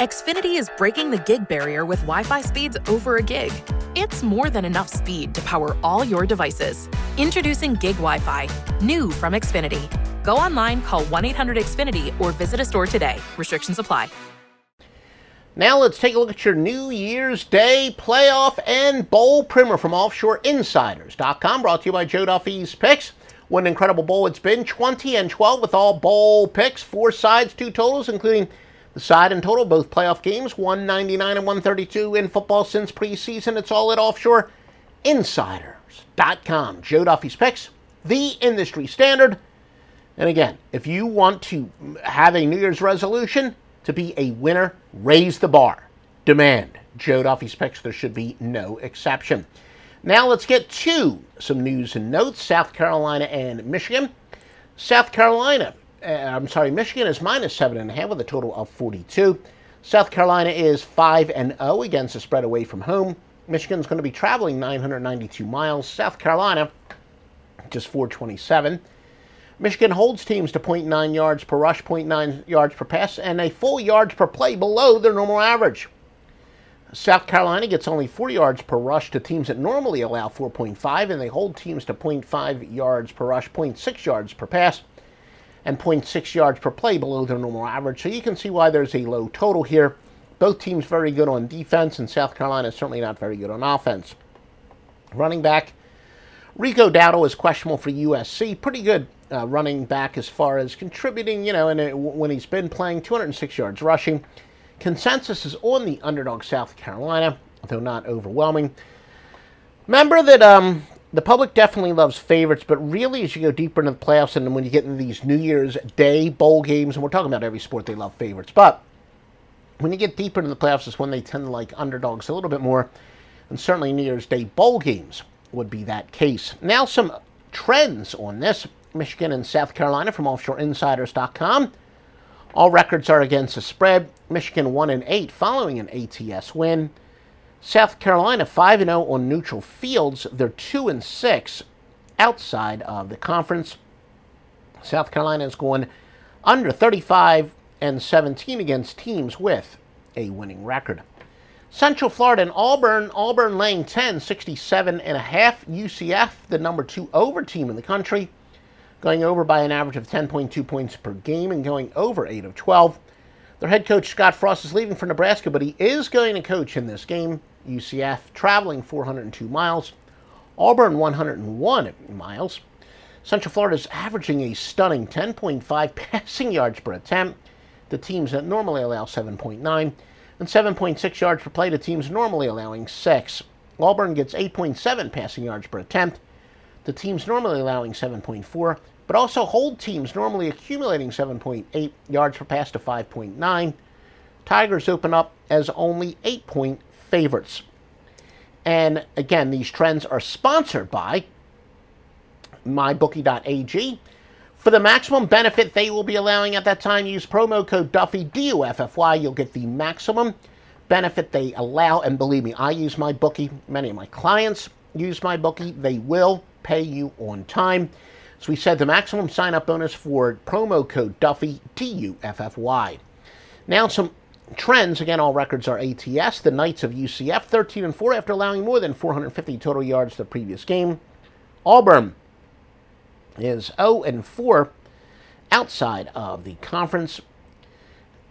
Xfinity is breaking the gig barrier with Wi Fi speeds over a gig. It's more than enough speed to power all your devices. Introducing Gig Wi Fi, new from Xfinity. Go online, call 1 800 Xfinity, or visit a store today. Restrictions apply. Now let's take a look at your New Year's Day playoff and bowl primer from OffshoreInsiders.com, brought to you by Joe Duffy's Picks. What an incredible bowl it's been 20 and 12 with all bowl picks, four sides, two totals, including the side and total, both playoff games, 199 and 132 in football since preseason. It's all at offshoreinsiders.com. Joe Duffy's picks, the industry standard. And again, if you want to have a New Year's resolution to be a winner, raise the bar. Demand. Joe Duffy's picks, there should be no exception. Now let's get to some news and notes. South Carolina and Michigan. South Carolina uh, I'm sorry, Michigan is minus seven and a half with a total of 42. South Carolina is 5 and 0 against the spread away from home. Michigan's going to be traveling 992 miles. South Carolina just 427. Michigan holds teams to 0.9 yards per rush, 0.9 yards per pass, and a full yards per play below their normal average. South Carolina gets only 4 yards per rush to teams that normally allow 4.5, and they hold teams to 0.5 yards per rush, 0.6 yards per pass and 0.6 yards per play below their normal average. So you can see why there's a low total here. Both teams very good on defense, and South Carolina is certainly not very good on offense. Running back, Rico Dowdle is questionable for USC. Pretty good uh, running back as far as contributing, you know, and when he's been playing 206 yards rushing. Consensus is on the underdog South Carolina, though not overwhelming. Remember that um, the public definitely loves favorites, but really, as you go deeper into the playoffs and when you get into these New Year's Day bowl games, and we're talking about every sport, they love favorites. But when you get deeper into the playoffs, is when they tend to like underdogs a little bit more, and certainly New Year's Day bowl games would be that case. Now, some trends on this Michigan and South Carolina from OffshoreInsiders.com. All records are against the spread. Michigan 1 and 8 following an ATS win. South Carolina 5 0 on neutral fields. They're 2 and 6 outside of the conference. South Carolina is going under 35 and 17 against teams with a winning record. Central Florida and Auburn, Auburn laying 10, 67 and a half. UCF, the number two over team in the country, going over by an average of 10.2 points per game and going over 8 of 12. Their head coach Scott Frost is leaving for Nebraska, but he is going to coach in this game. UCF traveling 402 miles, Auburn 101 miles. Central Florida is averaging a stunning 10.5 passing yards per attempt. The teams that normally allow 7.9 and 7.6 yards per play to teams normally allowing 6. Auburn gets 8.7 passing yards per attempt. The teams normally allowing 7.4 but also hold teams normally accumulating 7.8 yards per pass to 5.9. Tigers open up as only 8 point favorites. And again, these trends are sponsored by mybookie.ag. For the maximum benefit they will be allowing at that time, use promo code Duffy, D U F F Y. You'll get the maximum benefit they allow. And believe me, I use my bookie. Many of my clients use my bookie. They will pay you on time. So we said the maximum sign up bonus for promo code Duffy, D U F F Y. Now, some trends again, all records are ATS. The Knights of UCF 13 and 4 after allowing more than 450 total yards the previous game. Auburn is 0 and 4 outside of the conference.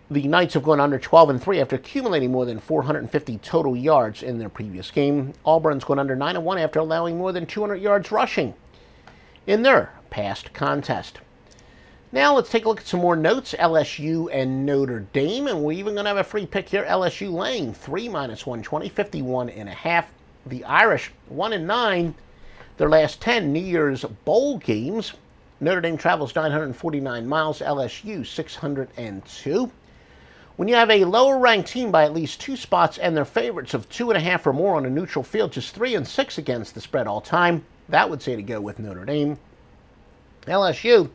The Knights have gone under 12 and 3 after accumulating more than 450 total yards in their previous game. Auburn's gone under 9 and 1 after allowing more than 200 yards rushing in their past contest. Now let's take a look at some more notes. LSU and Notre Dame, and we're even going to have a free pick here. LSU laying 3 minus 120, 51 and a half. The Irish 1 and 9, their last 10 New Year's bowl games. Notre Dame travels 949 miles, LSU 602. When you have a lower ranked team by at least two spots and their favorites of two and a half or more on a neutral field, just three and six against the spread all time, that would say to go with Notre Dame. LSU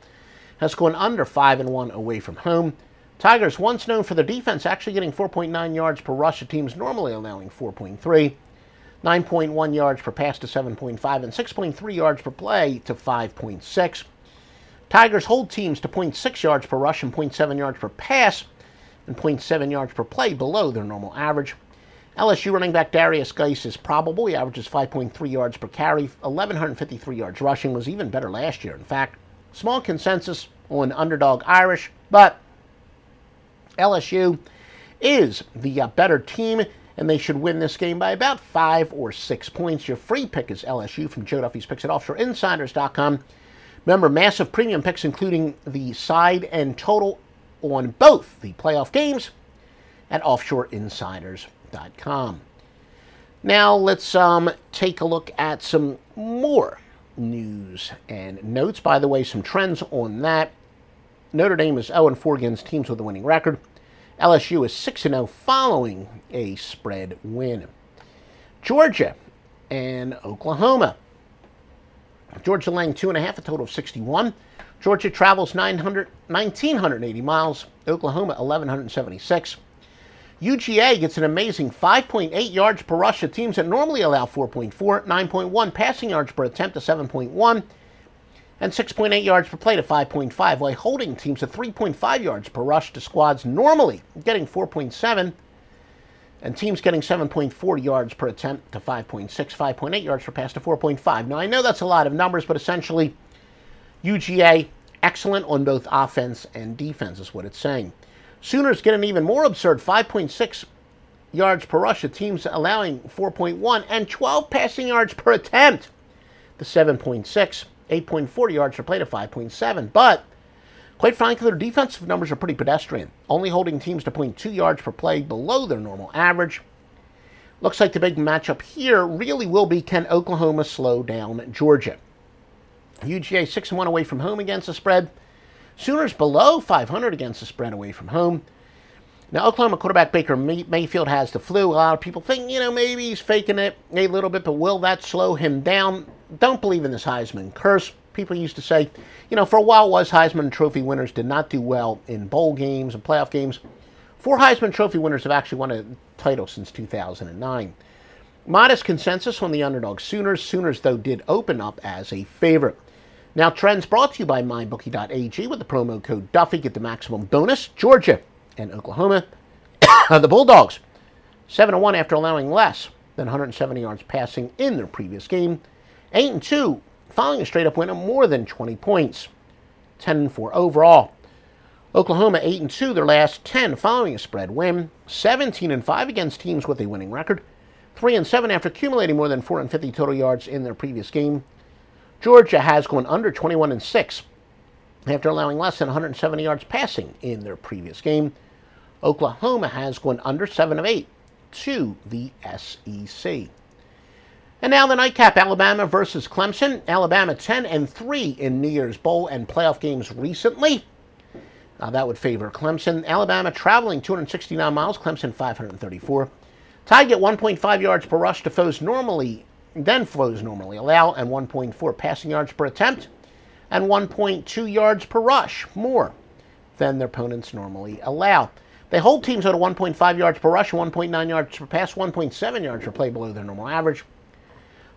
has gone under 5 and 1 away from home. Tigers, once known for their defense, actually getting 4.9 yards per rush to teams normally allowing 4.3, 9.1 yards per pass to 7.5, and 6.3 yards per play to 5.6. Tigers hold teams to 0.6 yards per rush and 0.7 yards per pass, and and 0.7 yards per play below their normal average. LSU running back Darius Guice is probable. He averages 5.3 yards per carry, 1,153 yards rushing, was even better last year. In fact, small consensus on underdog Irish, but LSU is the uh, better team, and they should win this game by about five or six points. Your free pick is LSU from Joe Duffy's Picks at OffshoreInsiders.com. Remember, massive premium picks, including the side and total on both the playoff games at OffshoreInsiders.com. Now let's um, take a look at some more news and notes. By the way, some trends on that. Notre Dame is 0 4 against teams with a winning record. LSU is 6 0 following a spread win. Georgia and Oklahoma. Georgia laying 2.5, a total of 61. Georgia travels 900, 1,980 miles, Oklahoma 1,176. UGA gets an amazing 5.8 yards per rush to teams that normally allow 4.4, 9.1 passing yards per attempt to 7.1, and 6.8 yards per play to 5.5, while holding teams to 3.5 yards per rush to squads normally getting 4.7, and teams getting 7.4 yards per attempt to 5.6, 5.8 yards per pass to 4.5. Now, I know that's a lot of numbers, but essentially, UGA excellent on both offense and defense, is what it's saying. Sooners get an even more absurd 5.6 yards per rush, to teams allowing 4.1 and 12 passing yards per attempt The 7.6. 8.4 yards per play to 5.7. But quite frankly, their defensive numbers are pretty pedestrian, only holding teams to 0.2 yards per play below their normal average. Looks like the big matchup here really will be can Oklahoma slow down Georgia? UGA 6 1 away from home against the spread. Sooners below 500 against the spread away from home. Now, Oklahoma quarterback Baker Mayfield has the flu. A lot of people think, you know, maybe he's faking it a little bit, but will that slow him down? Don't believe in this Heisman curse. People used to say, you know, for a while was Heisman Trophy winners did not do well in bowl games and playoff games. Four Heisman Trophy winners have actually won a title since 2009. Modest consensus on the underdog Sooners. Sooners, though, did open up as a favorite. Now, trends brought to you by MyBookie.ag with the promo code Duffy. Get the maximum bonus. Georgia and Oklahoma. Are the Bulldogs, 7 1 after allowing less than 170 yards passing in their previous game. 8 and 2 following a straight up win of more than 20 points. 10 and 4 overall. Oklahoma 8 and 2 their last 10 following a spread win. 17 and 5 against teams with a winning record. 3 and 7 after accumulating more than 450 total yards in their previous game. Georgia has gone under 21 and 6 after allowing less than 170 yards passing in their previous game. Oklahoma has gone under 7 of 8 to the SEC. And now the nightcap Alabama versus Clemson. Alabama 10 and 3 in New Year's Bowl and playoff games recently. Uh, that would favor Clemson. Alabama traveling 269 miles, Clemson 534. Tide get 1.5 yards per rush to foes normally, then foes normally allow, and 1.4 passing yards per attempt and 1.2 yards per rush, more than their opponents normally allow. They hold teams at a 1.5 yards per rush, 1.9 yards per pass, 1.7 yards per play below their normal average.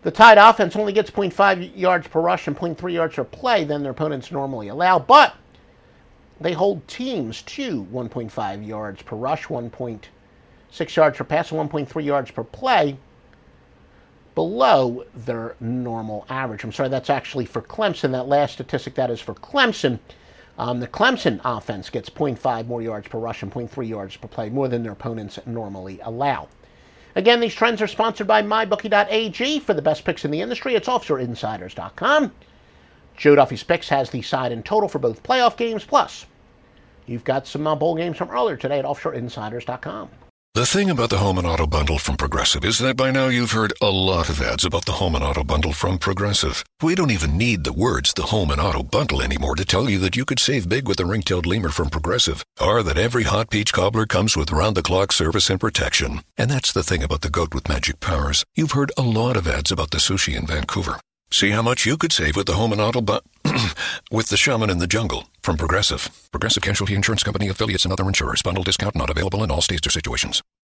The Tide offense only gets 0.5 yards per rush and 0.3 yards per play than their opponents normally allow, but they hold teams to 1.5 yards per rush, 1.6 yards per pass, and 1.3 yards per play below their normal average. I'm sorry, that's actually for Clemson. That last statistic, that is for Clemson. Um, the Clemson offense gets 0.5 more yards per rush and 0.3 yards per play, more than their opponents normally allow. Again, these trends are sponsored by MyBookie.ag. For the best picks in the industry, it's OffshoreInsiders.com. Joe Duffy's Picks has the side and total for both playoff games, plus you've got some uh, bowl games from earlier today at OffshoreInsiders.com. The thing about the Home and Auto Bundle from Progressive is that by now you've heard a lot of ads about the Home and Auto Bundle from Progressive. We don't even need the words the Home and Auto Bundle anymore to tell you that you could save big with the ring-tailed lemur from Progressive, or that every hot peach cobbler comes with round-the-clock service and protection. And that's the thing about the goat with magic powers. You've heard a lot of ads about the sushi in Vancouver. See how much you could save with the Home and Auto Bundle with the Shaman in the Jungle from Progressive. Progressive Casualty Insurance Company affiliates and other insurers. Bundle discount not available in all states or situations.